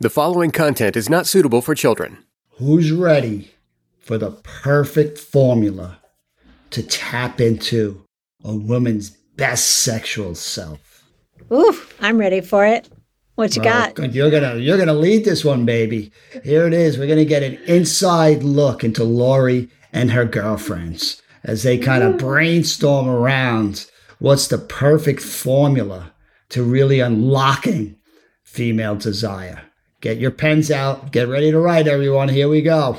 The following content is not suitable for children. Who's ready for the perfect formula to tap into a woman's best sexual self? Ooh, I'm ready for it. What you Well, got? You're gonna you're gonna lead this one, baby. Here it is. We're gonna get an inside look into Laurie and her girlfriends as they kind of brainstorm around what's the perfect formula to really unlocking female desire. Get your pens out. Get ready to write, everyone. Here we go.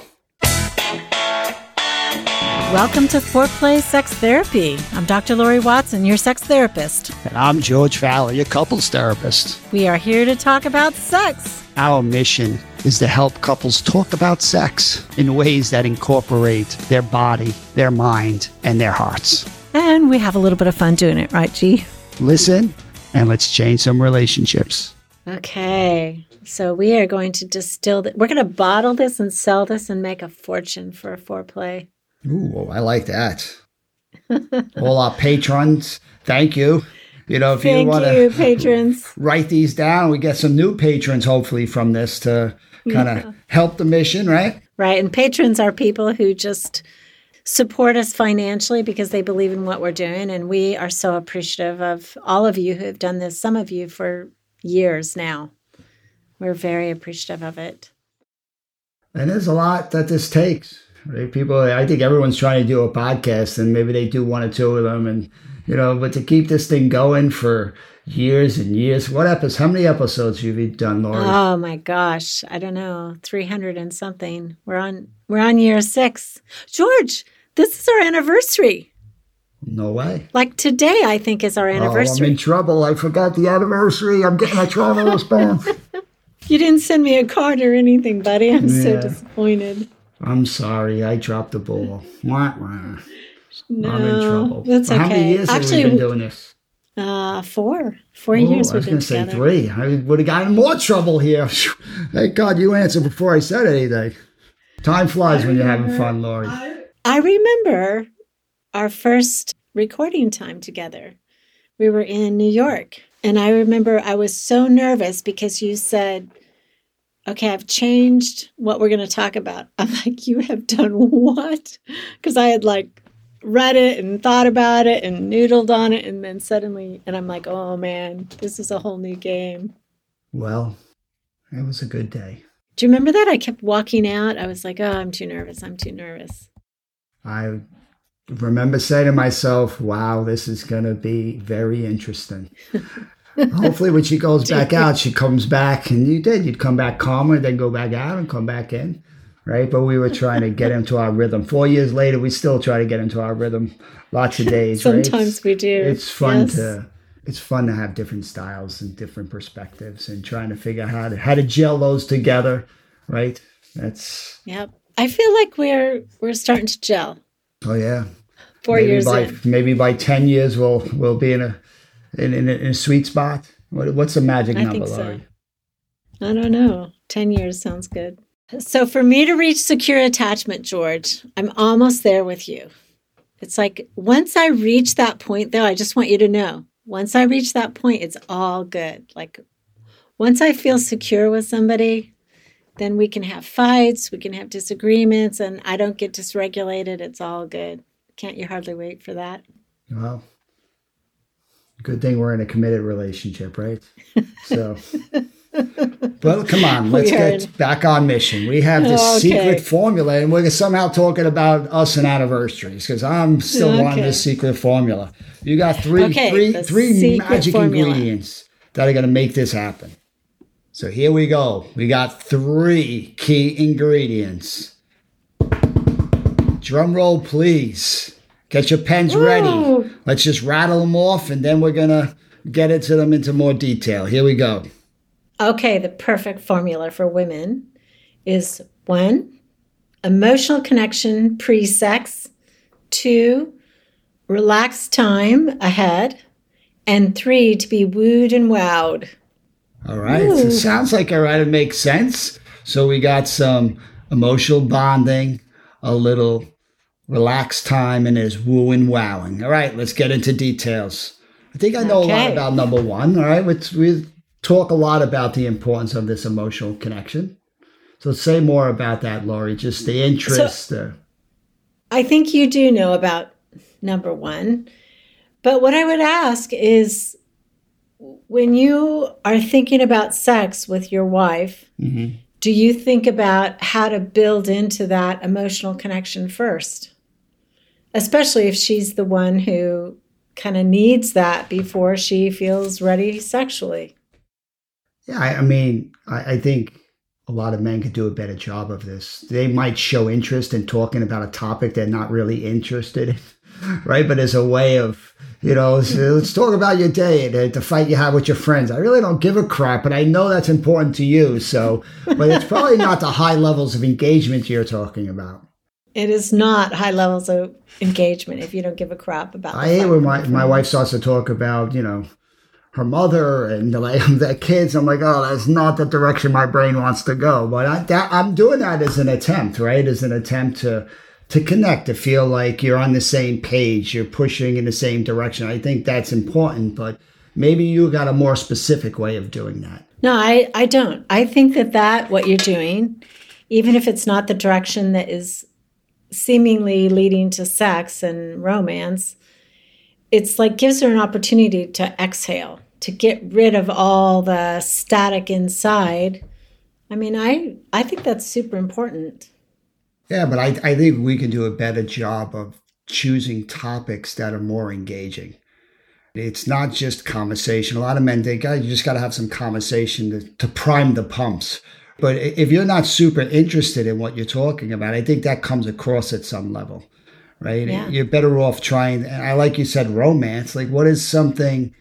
Welcome to Foreplay Sex Therapy. I'm Dr. Laurie Watson, your sex therapist. And I'm George Faller, your couples therapist. We are here to talk about sex. Our mission is to help couples talk about sex in ways that incorporate their body, their mind, and their hearts. And we have a little bit of fun doing it, right, G? Listen, and let's change some relationships. Okay. So we are going to distill that. We're going to bottle this and sell this and make a fortune for a foreplay. Ooh, oh, I like that. All our patrons, thank you. You know, if you want to patrons. write these down, we get some new patrons hopefully from this to kind of help the mission, right? Right. And patrons are people who just support us financially because they believe in what we're doing. And we are so appreciative of all of you who have done this, some of you for years now. We're very appreciative of it. And there's a lot that this takes. Right? People, I think everyone's trying to do a podcast, and maybe they do one or two of them, and you know, but to keep this thing going for years and years. What episodes? How many episodes have you done, Laurie? Oh my gosh. I don't know. 300 and something. We're on we're on year 6. George, this is our anniversary. No way. Like today I think is our anniversary. Oh, I'm in trouble. I forgot the anniversary. I'm getting a travel response. you didn't send me a card or anything, buddy. I'm so disappointed. I'm sorry. I dropped the ball. Wah, wah. No. I'm in trouble. That's okay. How many years Actually, have we been doing this? Uh, four. Four Oh, years I was going to say three. I would have gotten more trouble here. Thank God you answered before I said anything. Time flies when you're having fun, Laurie. I remember our first recording time together. We were in New York, and I remember I was so nervous because you said, "Okay, I've changed what we're going to talk about." I'm like, "You have done what?" Because I had like read it and thought about it and noodled on it, and then suddenly, and I'm like, "Oh man, this is a whole new game." Well, it was a good day. Do you remember that? I kept walking out. I was like, "Oh, I'm too nervous. I'm too nervous." I remember saying to myself, wow, this is going to be very interesting. Hopefully, when she goes back out, she comes back, and you did. You'd come back calmer, then go back out and come back in, right? But we were trying to get into our rhythm. Four years later, we still try to get into our rhythm. Lots of days, right? Sometimes we do. It's fun Yes. to. It's fun to have different styles and different perspectives, and trying to figure out how to how to gel those together, right? That's Yep. I feel like we're we're starting to gel. oh yeah. Four maybe years by in. maybe by ten years we'll we'll be in a in, in, a, in a sweet spot. What, what's the magic I number, think so. I don't know. Ten years sounds good. So for me to reach secure attachment, George, I'm almost there with you. It's like once I reach that point though, I just want you to know. Once I reach that point, it's all good. Like once I feel secure with somebody, then we can have fights, we can have disagreements, and I don't get dysregulated. It's all good. Can't you hardly wait for that? Well, good thing we're in a committed relationship, right? So, well, come on, let's get in- back on mission. We have this Okay. secret formula, and we're somehow talking about us and anniversaries because I'm still wanting Okay. this secret formula. You got three, Okay, three, three magic formula. ingredients that are going to make this happen. So here we go. We got three key ingredients. Drum roll, please. Get your pens ready. Let's just rattle them off and then we're going to get into them into more detail. Here we go. Okay, the perfect formula for women is one, emotional connection pre sex, two, relaxed time ahead, and three, to be wooed and wowed. All right. So it sounds like all right. It makes sense. So we got some emotional bonding, a little relaxed time, and there's woo and wowing. All right. Let's get into details. I think I know a lot about number one. All right. Let's, we, talk a lot about the importance of this emotional connection. So say more about that, Laurie. Just the interest. So, I think you do know about number one. But what I would ask is when you are thinking about sex with your wife, mm-hmm. do you think about how to build into that emotional connection first? Especially if she's the one who kind of needs that before she feels ready sexually. Yeah, I, I mean, I, I think a lot of men could do a better job of this. They might show interest in talking about a topic they're not really interested in, right? But as a way of, you know, so let's talk about your day eh, and the fight you have with your friends. I really don't give a crap, but I know that's important to you. So, but it's probably not the high levels of engagement you're talking about. It is not high levels of engagement if you don't give a crap about. I hate when my, my wife starts to talk about, you know, her mother and like the kids. I'm like, oh, that's not the direction my brain wants to go. But I, that, I'm doing that as an attempt, right? As an attempt to to connect, to feel like you're on the same page, you're pushing in the same direction. I think that's important, but maybe you got a more specific way of doing that. No, I, I don't. I think that that what you're doing, even if it's not the direction that is seemingly leading to sex and romance, it's like gives her an opportunity to exhale, to get rid of all the static inside. I mean, I I think that's super important. Yeah, but I I think we can do a better job of choosing topics that are more engaging. It's not just conversation. A lot of men think, oh, you just got to have some conversation to, to prime the pumps. But if you're not super interested in what you're talking about, I think that comes across at some level right? Yeah. You're better off trying. I like you said, romance. Like, what is something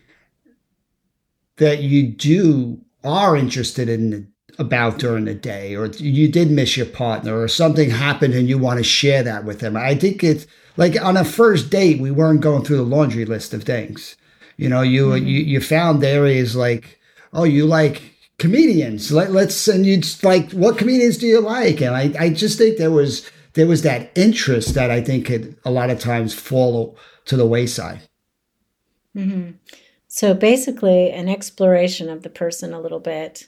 that you do are interested in about during the day, or you did miss your partner, or something happened and you want to share that with them? I think it's like on a first date, we weren't going through the laundry list of things. You know, you mm-hmm. you, you found areas like, oh, you like comedians. Let, let's and you'd like what comedians do you like? And I I just think there was there was that interest that I think could a lot of times fall to the wayside. Mm-hmm. So basically, an exploration of the person a little bit,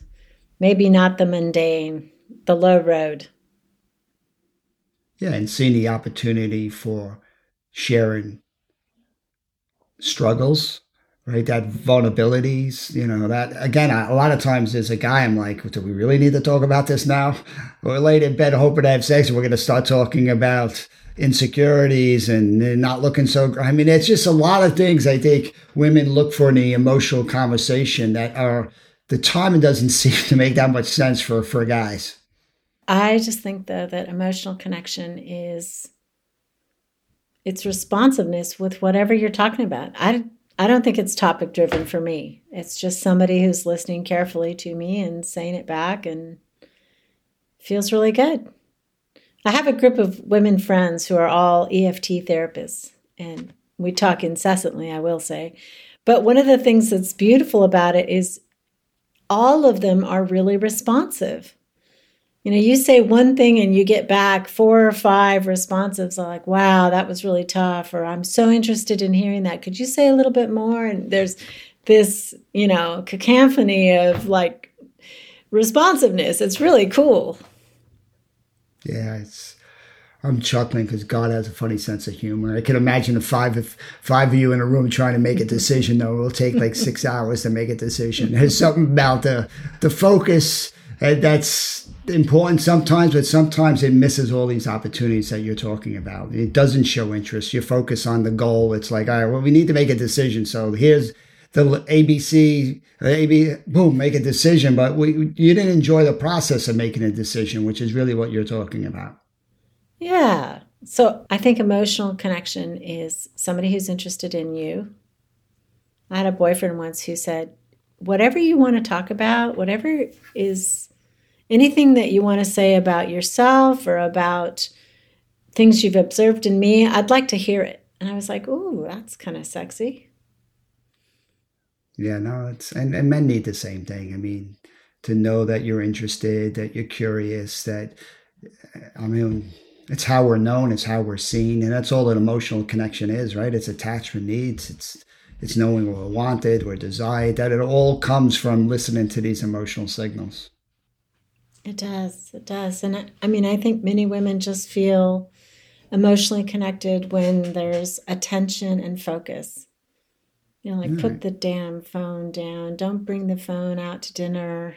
maybe not the mundane, the low road. Yeah, and seeing the opportunity for sharing struggles, right? That vulnerabilities, you know, that again, a lot of times as a guy, I'm like, do we really need to talk about this now? We're laid in bed hoping to have sex, and we're going to start talking about insecurities and not looking so. I mean, it's just a lot of things I think women look for in the emotional conversation that are the timing doesn't seem to make that much sense for for guys. I just think though that emotional connection is it's responsiveness with whatever you're talking about. I I don't think it's topic driven for me. It's just somebody who's listening carefully to me and saying it back and feels really good. I have a group of women friends who are all EFT therapists and we talk incessantly, I will say. But one of the things that's beautiful about it is all of them are really responsive. You know, you say one thing and you get back four or five responses like, wow, that was really tough, or I'm so interested in hearing that. Could you say a little bit more? And there's this, you know, cacophony of like responsiveness. It's really cool. Yeah, it's I'm chuckling because God has a funny sense of humor. I can imagine the five of five of you in a room trying to make a decision. Though it will take like six hours to make a decision. There's something about the the focus that's important sometimes, but sometimes it misses all these opportunities that you're talking about. It doesn't show interest. You focus on the goal. It's like, all right, well, we need to make a decision. So here's the ABC, uh, AB, boom, make a decision. But we, you didn't enjoy the process of making a decision, which is really what you're talking about. Yeah. So I think emotional connection is somebody who's interested in you. I had a boyfriend once who said, whatever you want to talk about, whatever is anything that you want to say about yourself or about things you've observed in me, I'd like to hear it. And I was like, ooh, that's kind of sexy. Yeah, no, it's and, and men need the same thing. I mean, to know that you're interested, that you're curious, that I mean, it's how we're known, it's how we're seen, and that's all that emotional connection is, right? It's attachment needs. It's it's knowing we're wanted, we're desired, that it all comes from listening to these emotional signals. It does. It does. And I mean, I think many women just feel emotionally connected when there's attention and focus. You know, like right. put the damn phone down. Don't bring the phone out to dinner.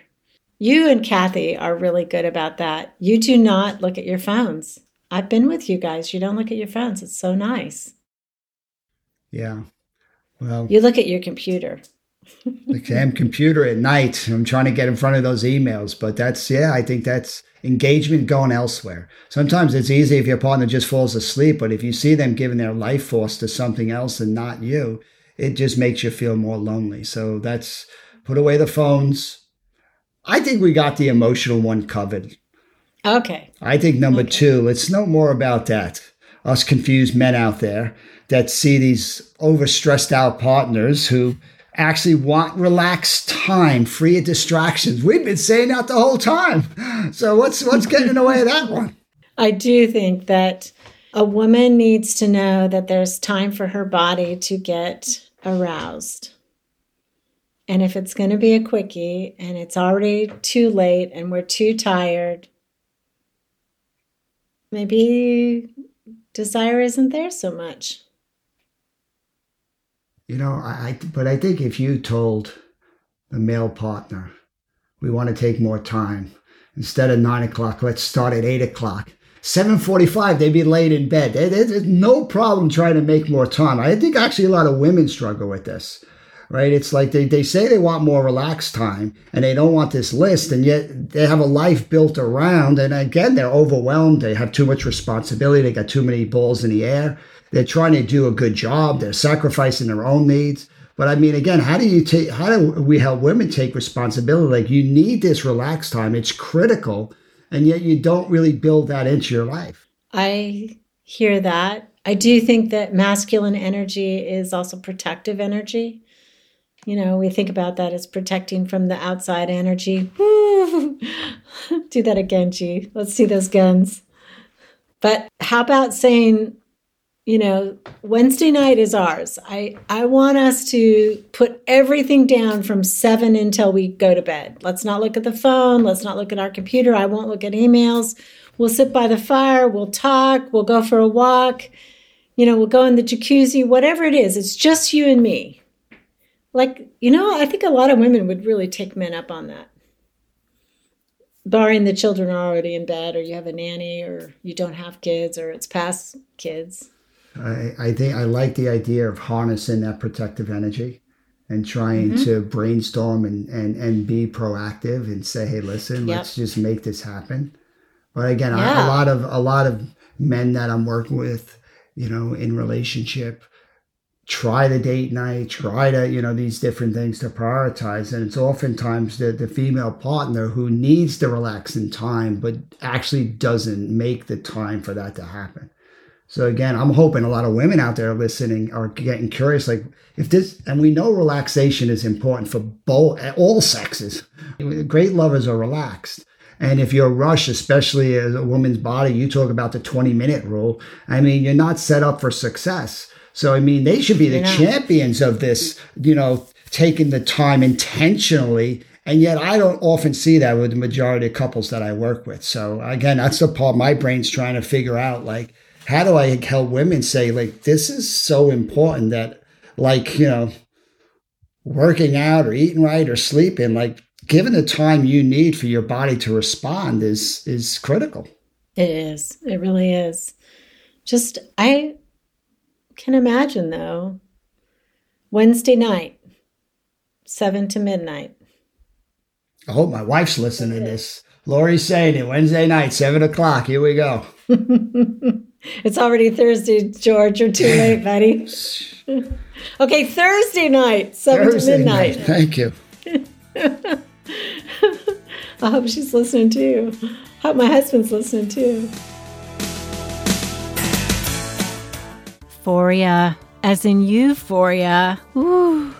You and Kathy are really good about that. You do not look at your phones. I've been with you guys. You don't look at your phones. It's so nice. Yeah. Well, you look at your computer. The damn computer at night. I'm trying to get in front of those emails, but that's yeah. I think that's engagement going elsewhere. Sometimes it's easy if your partner just falls asleep, but if you see them giving their life force to something else and not you, it just makes you feel more lonely. So that's put away the phones. I think we got the emotional one covered. Okay. I think number okay. two, let's know more about that. Us confused men out there that see these overstressed out partners who actually want relaxed time, free of distractions. We've been saying that the whole time. So what's what's getting in the way of that one? I do think that a woman needs to know that there's time for her body to get aroused. And if it's going to be a quickie and it's already too late and we're too tired, maybe desire isn't there so much. You know, I, but I think if you told the male partner, we want to take more time, instead of nine o'clock, let's start at eight o'clock. 7.45 they'd be laid in bed. There's no problem trying to make more time. I think actually a lot of women struggle with this right it's like they, they say they want more relaxed time and they don't want this list and yet they have a life built around and again they're overwhelmed they have too much responsibility they got too many balls in the air they're trying to do a good job. They're sacrificing their own needs. But I mean, again, how do you take, how do we help women take responsibility? Like you need this relaxed time. It's critical. And yet you don't really build that into your life. I hear that. I do think that masculine energy is also protective energy. You know, we think about that as protecting from the outside energy. do that again, G. Let's see those guns. But how about saying, you know, Wednesday night is ours. I, I want us to put everything down from seven until we go to bed. Let's not look at the phone. Let's not look at our computer. I won't look at emails. We'll sit by the fire. We'll talk. We'll go for a walk. You know, we'll go in the jacuzzi, whatever it is. It's just you and me. Like, you know, I think a lot of women would really take men up on that. Barring the children are already in bed, or you have a nanny, or you don't have kids, or it's past kids I, I think I like the idea of harnessing that protective energy and trying mm-hmm. to brainstorm and, and, and be proactive and say, hey, listen, yep. let's just make this happen. But again, yeah. I, a lot of a lot of men that I'm working with, you know, in relationship, try the date night, try to, you know, these different things to prioritize. And it's oftentimes the, the female partner who needs the relaxing time, but actually doesn't make the time for that to happen. So again, I'm hoping a lot of women out there listening are getting curious. Like if this, and we know relaxation is important for both all sexes. Great lovers are relaxed. And if you're rushed, especially as a woman's body, you talk about the 20 minute rule. I mean, you're not set up for success. So, I mean, they should be the champions of this, you know, taking the time intentionally. And yet I don't often see that with the majority of couples that I work with. So again, that's the part my brain's trying to figure out. Like, how do I help women say, like, this is so important that, like, you know, working out or eating right or sleeping, like, given the time you need for your body to respond is is critical. It is. It really is. Just I can imagine though. Wednesday night, seven to midnight. I hope my wife's listening to this. Laurie's saying it Wednesday night, seven o'clock. Here we go. It's already Thursday, George. You're too late, buddy. okay, Thursday night, 7 Thursday to midnight. Night. Thank you. I hope she's listening too. I hope my husband's listening too. Foria, as in euphoria. Ooh,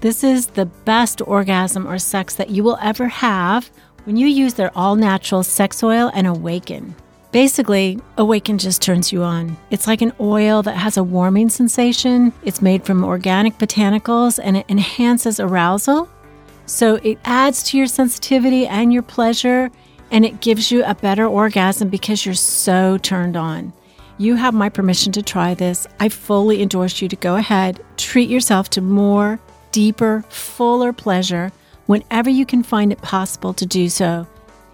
this is the best orgasm or sex that you will ever have when you use their all natural sex oil and awaken. Basically, Awaken just turns you on. It's like an oil that has a warming sensation. It's made from organic botanicals and it enhances arousal. So it adds to your sensitivity and your pleasure, and it gives you a better orgasm because you're so turned on. You have my permission to try this. I fully endorse you to go ahead, treat yourself to more, deeper, fuller pleasure whenever you can find it possible to do so.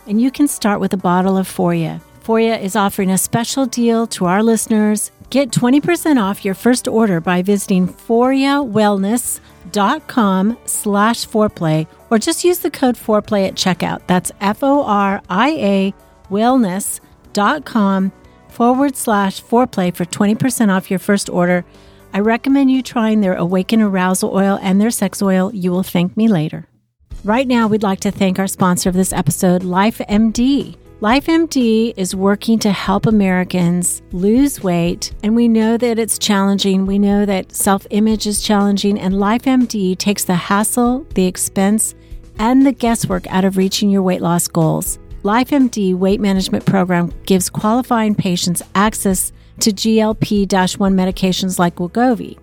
And you can start with a bottle of Foria. Foria is offering a special deal to our listeners. Get 20% off your first order by visiting foriawellness.com slash foreplay or just use the code foreplay at checkout. That's F-O-R-I-A wellness.com forward slash foreplay for 20% off your first order. I recommend you trying their Awaken Arousal Oil and their sex oil. You will thank me later. Right now, we'd like to thank our sponsor of this episode, LifeMD. LifeMD is working to help Americans lose weight, and we know that it's challenging. We know that self image is challenging, and LifeMD takes the hassle, the expense, and the guesswork out of reaching your weight loss goals. LifeMD weight management program gives qualifying patients access to GLP 1 medications like Wegovy.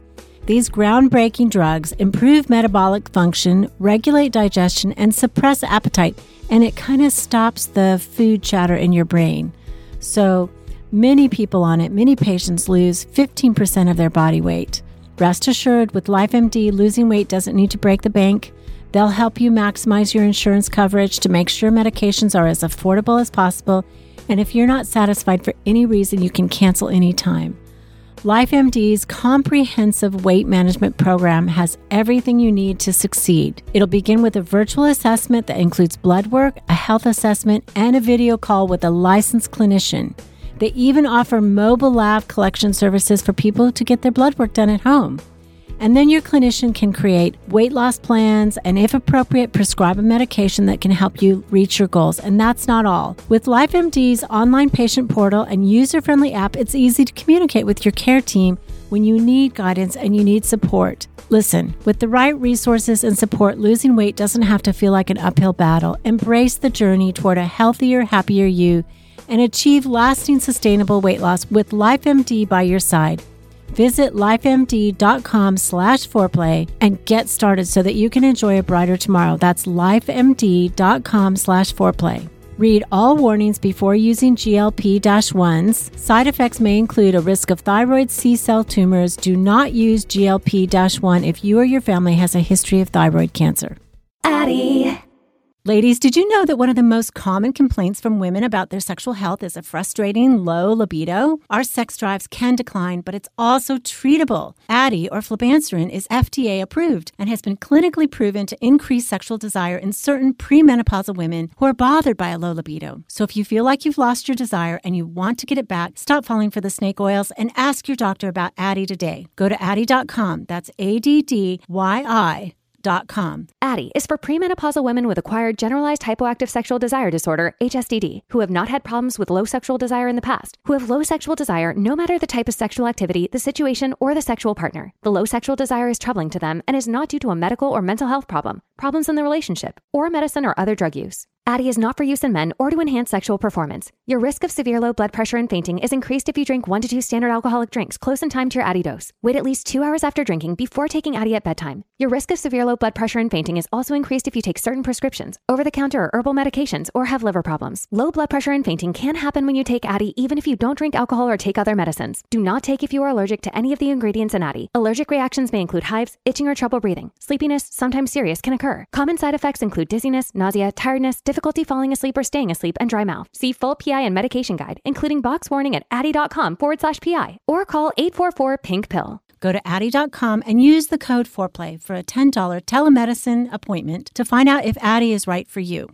These groundbreaking drugs improve metabolic function, regulate digestion, and suppress appetite and it kind of stops the food chatter in your brain. So, many people on it, many patients lose 15% of their body weight. Rest assured, with LifeMD, losing weight doesn't need to break the bank. They'll help you maximize your insurance coverage to make sure medications are as affordable as possible. And if you're not satisfied for any reason, you can cancel anytime. LifeMD's comprehensive weight management program has everything you need to succeed. It'll begin with a virtual assessment that includes blood work, a health assessment, and a video call with a licensed clinician. They even offer mobile lab collection services for people to get their blood work done at home. And then your clinician can create weight loss plans and, if appropriate, prescribe a medication that can help you reach your goals. And that's not all. With LifeMD's online patient portal and user friendly app, it's easy to communicate with your care team when you need guidance and you need support. Listen, with the right resources and support, losing weight doesn't have to feel like an uphill battle. Embrace the journey toward a healthier, happier you and achieve lasting, sustainable weight loss with LifeMD by your side. Visit lifemd.com slash foreplay and get started so that you can enjoy a brighter tomorrow. That's lifemd.com slash foreplay. Read all warnings before using GLP 1s. Side effects may include a risk of thyroid C cell tumors. Do not use GLP 1 if you or your family has a history of thyroid cancer. Addyi. Ladies, did you know that one of the most common complaints from women about their sexual health is a frustrating low libido? Our sex drives can decline, but it's also treatable. Addyi or flibanserin is FDA approved and has been clinically proven to increase sexual desire in certain premenopausal women who are bothered by a low libido. So if you feel like you've lost your desire and you want to get it back, stop falling for the snake oils and ask your doctor about Addyi today. Go to addyi.com. That's A D D Y I Addyi is for premenopausal women with acquired generalized hypoactive sexual desire disorder, HSDD, who have not had problems with low sexual desire in the past, who have low sexual desire no matter the type of sexual activity, the situation, or the sexual partner. The low sexual desire is troubling to them and is not due to a medical or mental health problem, problems in the relationship, or medicine or other drug use. Addyi is not for use in men or to enhance sexual performance. Your risk of severe low blood pressure and fainting is increased if you drink one to two standard alcoholic drinks close in time to your Addyi dose. Wait at least two hours after drinking before taking Addyi at bedtime. Your risk of severe low blood pressure and fainting is also increased if you take certain prescriptions, over the counter or herbal medications, or have liver problems. Low blood pressure and fainting can happen when you take Addyi even if you don't drink alcohol or take other medicines. Do not take if you are allergic to any of the ingredients in Addyi. Allergic reactions may include hives, itching or trouble breathing. Sleepiness, sometimes serious, can occur. Common side effects include dizziness, nausea, tiredness, difficulty falling asleep asleep or staying asleep and dry mouth. See full PI and medication guide, including box warning at addyi.com forward slash PI or call 844 pink pill. Go to addyi.com and use the code foreplay for a $10 telemedicine appointment to find out if Addyi is right for you.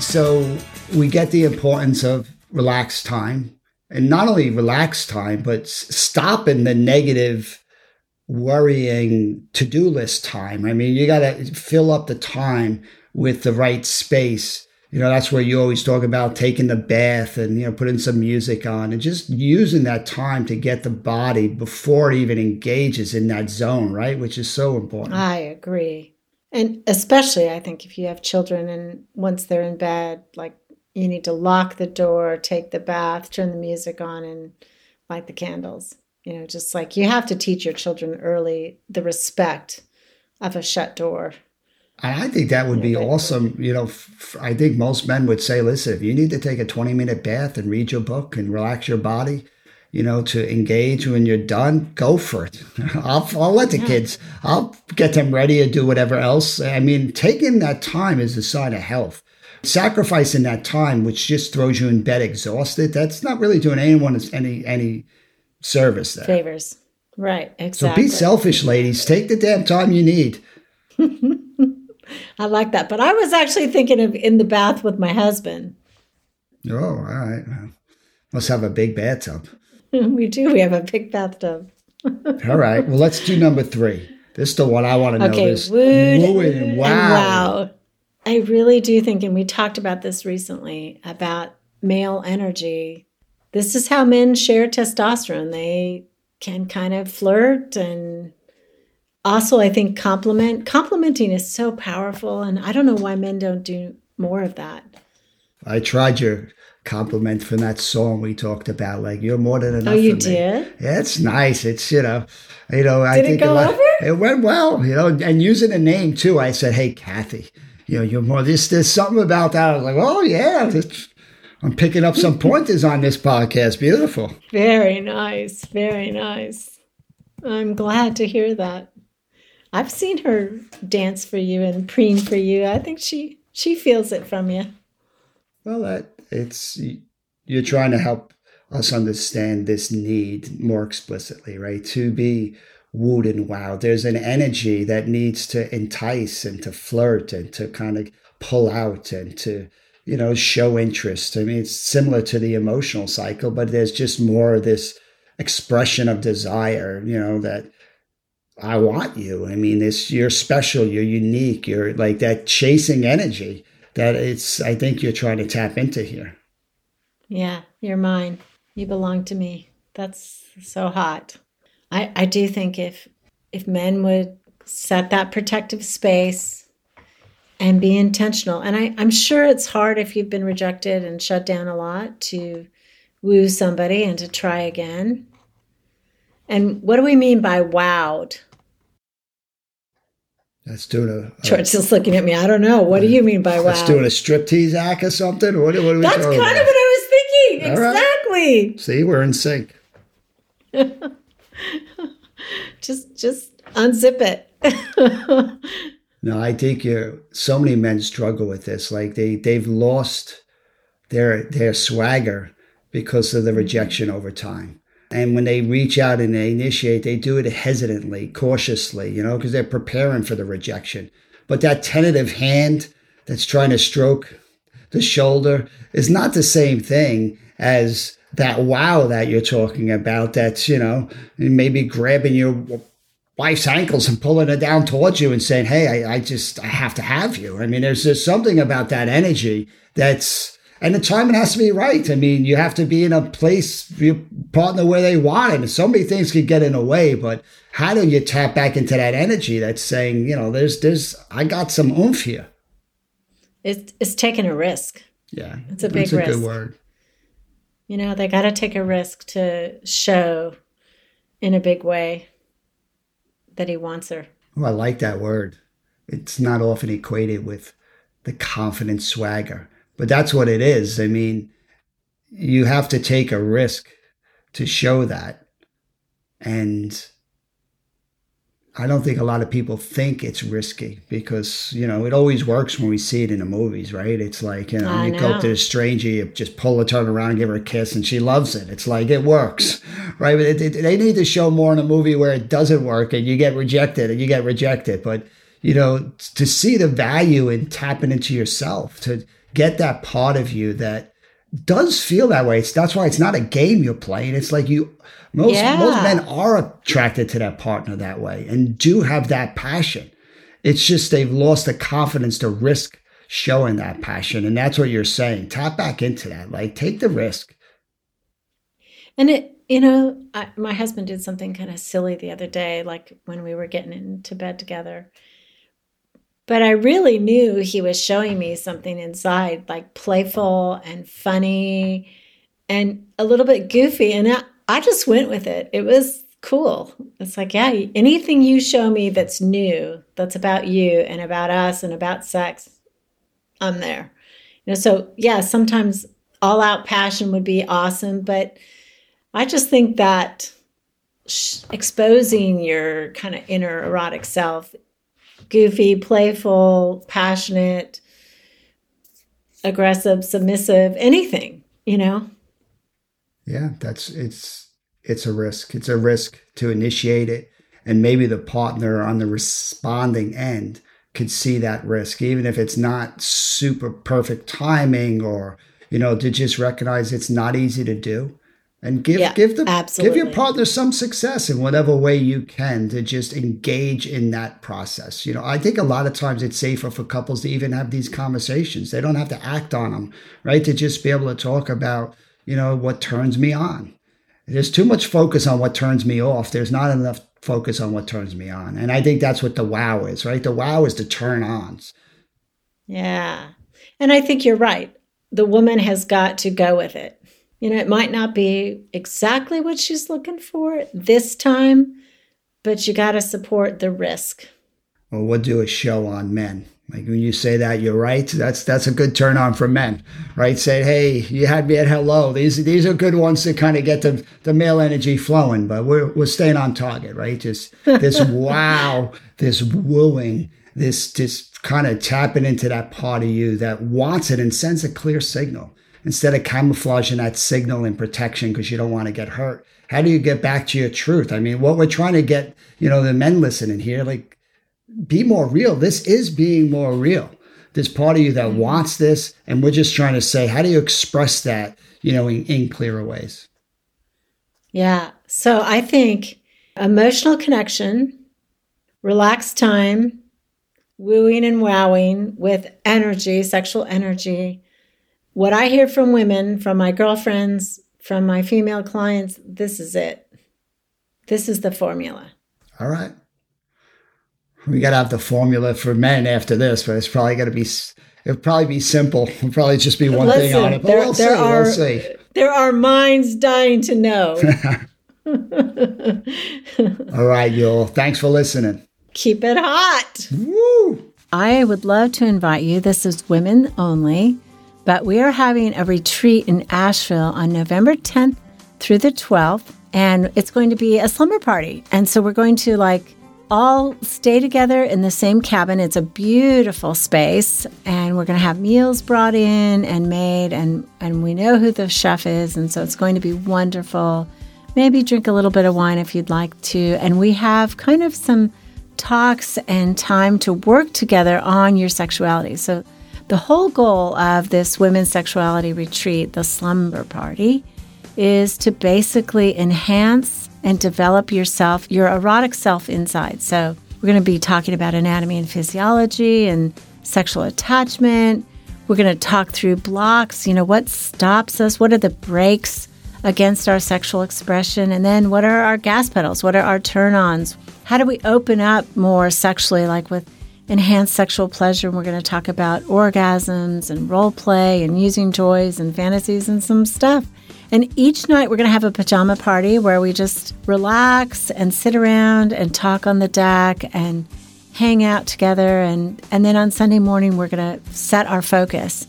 So we get the importance of relaxed time and not only relaxed time, but stopping the negative worrying to do list time. I mean, you got to fill up the time with the right space. You know, that's where you always talk about taking the bath and, you know, putting some music on and just using that time to get the body before it even engages in that zone, right? Which is so important. I agree. And especially, I think if you have children and once they're in bed, like you need to lock the door, take the bath, turn the music on, and light the candles. You know, just like you have to teach your children early the respect of a shut door. I think that would be awesome. You know, f- I think most men would say, listen, if you need to take a 20 minute bath and read your book and relax your body, you know, to engage when you're done, go for it. I'll, I'll let the yeah. kids, I'll get them ready to do whatever else. I mean, taking that time is a sign of health. Sacrificing that time, which just throws you in bed exhausted, that's not really doing anyone any any service there. Favors. Right, exactly. So be selfish, ladies. Take the damn time you need. I like that. But I was actually thinking of in the bath with my husband. Oh, all right. Must have a big bathtub. we do. We have a big bathtub. All right. Well, let's do number three. This is the one I want to know. Okay, this wooed and wow. And wow. I really do think, and we talked about this recently about male energy. This is how men share testosterone. They can kind of flirt and also I think compliment. Complimenting is so powerful, and I don't know why men don't do more of that. I tried your compliment from that song we talked about. Like you're more than enough. Oh, you did? Yeah, it's nice. It's you know, you know. Did I think it go it, over? It went well. You know, and using a name too. I said, "Hey, Kathy, you know, you're more this. There's something about that." I was like, "Oh yeah." I'm picking up some pointers on this podcast. Beautiful. Very nice. Very nice. I'm glad to hear that. I've seen her dance for you and preen for you. I think she she feels it from you. Well, that it's you're trying to help us understand this need more explicitly, right? To be wooed and wowed. There's an energy that needs to entice and to flirt and to kind of pull out and to, you know, show interest. I mean, it's similar to the emotional cycle, but there's just more of this expression of desire, you know, that I want you. I mean, this you're special, you're unique, you're like that chasing energy that it's I think you're trying to tap into here. Yeah, you're mine. You belong to me. That's so hot. I, I do think if if men would set that protective space and be intentional, and I, I'm sure it's hard if you've been rejected and shut down a lot to woo somebody and to try again. And what do we mean by wowed? That's doing a. a George is looking at me. I don't know. What do you mean by wow? That's doing a striptease act or something. What, what are we That's kind about? of what I was thinking. All exactly. Right. See, we're in sync. just, just unzip it. no, I think you're. So many men struggle with this. Like they, they've lost their their swagger because of the mm-hmm. rejection over time. And when they reach out and they initiate, they do it hesitantly, cautiously, you know, because they're preparing for the rejection. But that tentative hand that's trying to stroke the shoulder is not the same thing as that wow that you're talking about. That's, you know, maybe grabbing your wife's ankles and pulling her down towards you and saying, Hey, I, I just, I have to have you. I mean, there's just something about that energy that's, and the timing has to be right. I mean, you have to be in a place your partner where they want it. And so many things could get in the way, but how do you tap back into that energy that's saying, you know, there's there's I got some oomph here. It's it's taking a risk. Yeah. It's a big a risk. good word. You know, they gotta take a risk to show in a big way that he wants her. Oh, I like that word. It's not often equated with the confident swagger but that's what it is. I mean, you have to take a risk to show that. And I don't think a lot of people think it's risky because, you know, it always works when we see it in the movies, right? It's like, you know, I you know. go up to a stranger, you just pull her, turn around, and give her a kiss, and she loves it. It's like, it works, right? But it, it, they need to show more in a movie where it doesn't work and you get rejected and you get rejected. But, you know, to see the value in tapping into yourself, to, get that part of you that does feel that way. It's, that's why it's not a game you're playing. It's like you, most, yeah. most men are attracted to that partner that way and do have that passion. It's just they've lost the confidence to risk showing that passion. And that's what you're saying. Tap back into that. Like, take the risk. And it, you know, I, my husband did something kind of silly the other day, like when we were getting into bed together But I really knew he was showing me something inside, like playful and funny and a little bit goofy. And I, I just went with it. It was cool. It's like, yeah, anything you show me that's new, that's about you and about us and about sex, I'm there. You know, so yeah, sometimes all out passion would be awesome, but I just think that exposing your kind of inner erotic self, goofy, playful, passionate, aggressive, submissive, anything, you know? Yeah, that's it's it's a risk. It's a risk to initiate it. And maybe the partner on the responding end could see that risk, even if it's not super perfect timing or, you know, to just recognize it's not easy to do. And give Yeah, give the absolutely. give your partner some success in whatever way you can to just engage in that process. You know, I think a lot of times it's safer for couples to even have these conversations. They don't have to act on them, right? To just be able to talk about, you know, what turns me on. There's too much focus on what turns me off. There's not enough focus on what turns me on. And I think that's what the wow is, right? The wow is the turn ons. Yeah. And I think you're right. The woman has got to go with it. You know, it might not be exactly what she's looking for this time, but you got to support the risk. Well, we'll do a show on men. Like when you say that, you're right. That's that's a good turn on for men, right? Say, hey, you had me at hello. These these are good ones to kind of get the, the male energy flowing, but we're we're staying on target, right? Just this wow, this wooing, this just kind of tapping into that part of you that wants it and sends a clear signal instead of camouflaging that signal in protection because you don't want to get hurt. How do you get back to your truth? I mean, what we're trying to get, you know, the men listening here, like be more real. This is being more real. There's part of you that mm-hmm. wants this, and we're just trying to say, how do you express that, you know, in, in clearer ways? Yeah. So I think emotional connection, relaxed time, wooing and wowing with energy, sexual energy. What I hear from women, from my girlfriends, from my female clients, this is it. This is the formula. All right. We got to have the formula for men after this, but it's probably going to be, it'll probably be simple. It'll probably just be one thing on it. But there- we'll see. are- we'll see. There are minds dying to know. All right, y'all. Thanks for listening. Keep it hot. Woo! I would love to invite you. This is women only, but we are having a retreat in Asheville on November 10th through the 12th, and it's going to be a slumber party. And so we're going to like all stay together in the same cabin. It's a beautiful space, and we're going to have meals brought in and made, and and we know who the chef is, and so it's going to be wonderful. Maybe drink a little bit of wine if you'd like to, and we have kind of some talks and time to work together on your sexuality. So, the whole goal of this women's sexuality retreat, the slumber party, is to basically enhance and develop yourself, your erotic self inside. So, we're going to be talking about anatomy and physiology and sexual attachment. We're going to talk through blocks, you know, what stops us, what are the breaks against our sexual expression, and then what are our gas pedals, what are our turn ons, how do we open up more sexually, like with enhanced sexual pleasure? And we're going to talk about orgasms and role play and using toys and fantasies and some stuff. And each night we're going to have a pajama party where we just relax and sit around and talk on the deck and hang out together. And, and then on Sunday morning, we're going to set our focus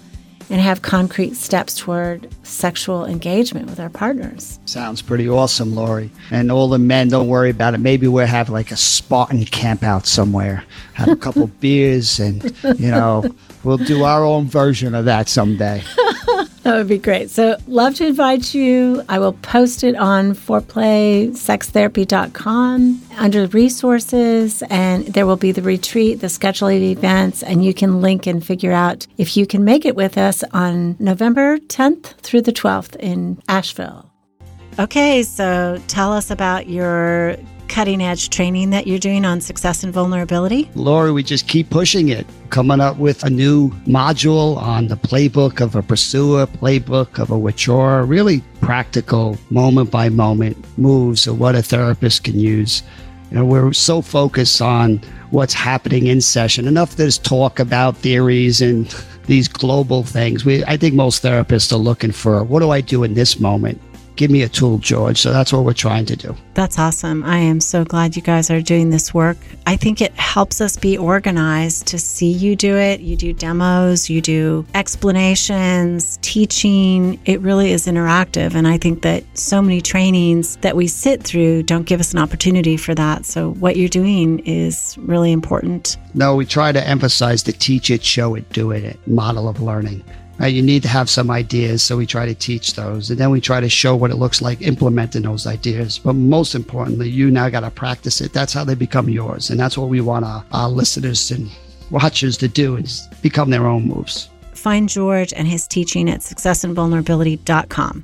and have concrete steps toward sexual engagement with our partners. Sounds pretty awesome, Laurie. And all the men, don't worry about it. Maybe we'll have like a Spartan camp out somewhere, have a couple beers, and, you know, we'll do our own version of that someday. That would be great. So, love to invite you. I will post it on foreplaysextherapy.com under resources, and there will be the retreat, the schedule of events, and you can link and figure out if you can make it with us on November 10th through the 12th in Asheville. Okay, so tell us about your cutting edge training that you're doing on success and vulnerability. Laurie, we just keep pushing it, coming up with a new module on the playbook of a pursuer, playbook of a withdrawer, really practical moment by moment moves of what a therapist can use. You know, we're so focused on what's happening in session. Enough there's talk about theories and these global things. We, I think most therapists are looking for what do I do in this moment? Give me a tool, George. So that's what we're trying to do. That's awesome. I am so glad you guys are doing this work. I think it helps us be organized to see you do it. You do demos, you do explanations, teaching. It really is interactive. And I think that so many trainings that we sit through don't give us an opportunity for that. So what you're doing is really important. No, we try to emphasize the teach it, show it, do it model of learning. Right? You need to have some ideas, so we try to teach those, and then we try to show what it looks like implementing those ideas. But most importantly, you now got to practice it. That's how they become yours, and that's what we want our, our listeners and watchers to do is become their own moves. Find George and his teaching at successandvulnerability.com.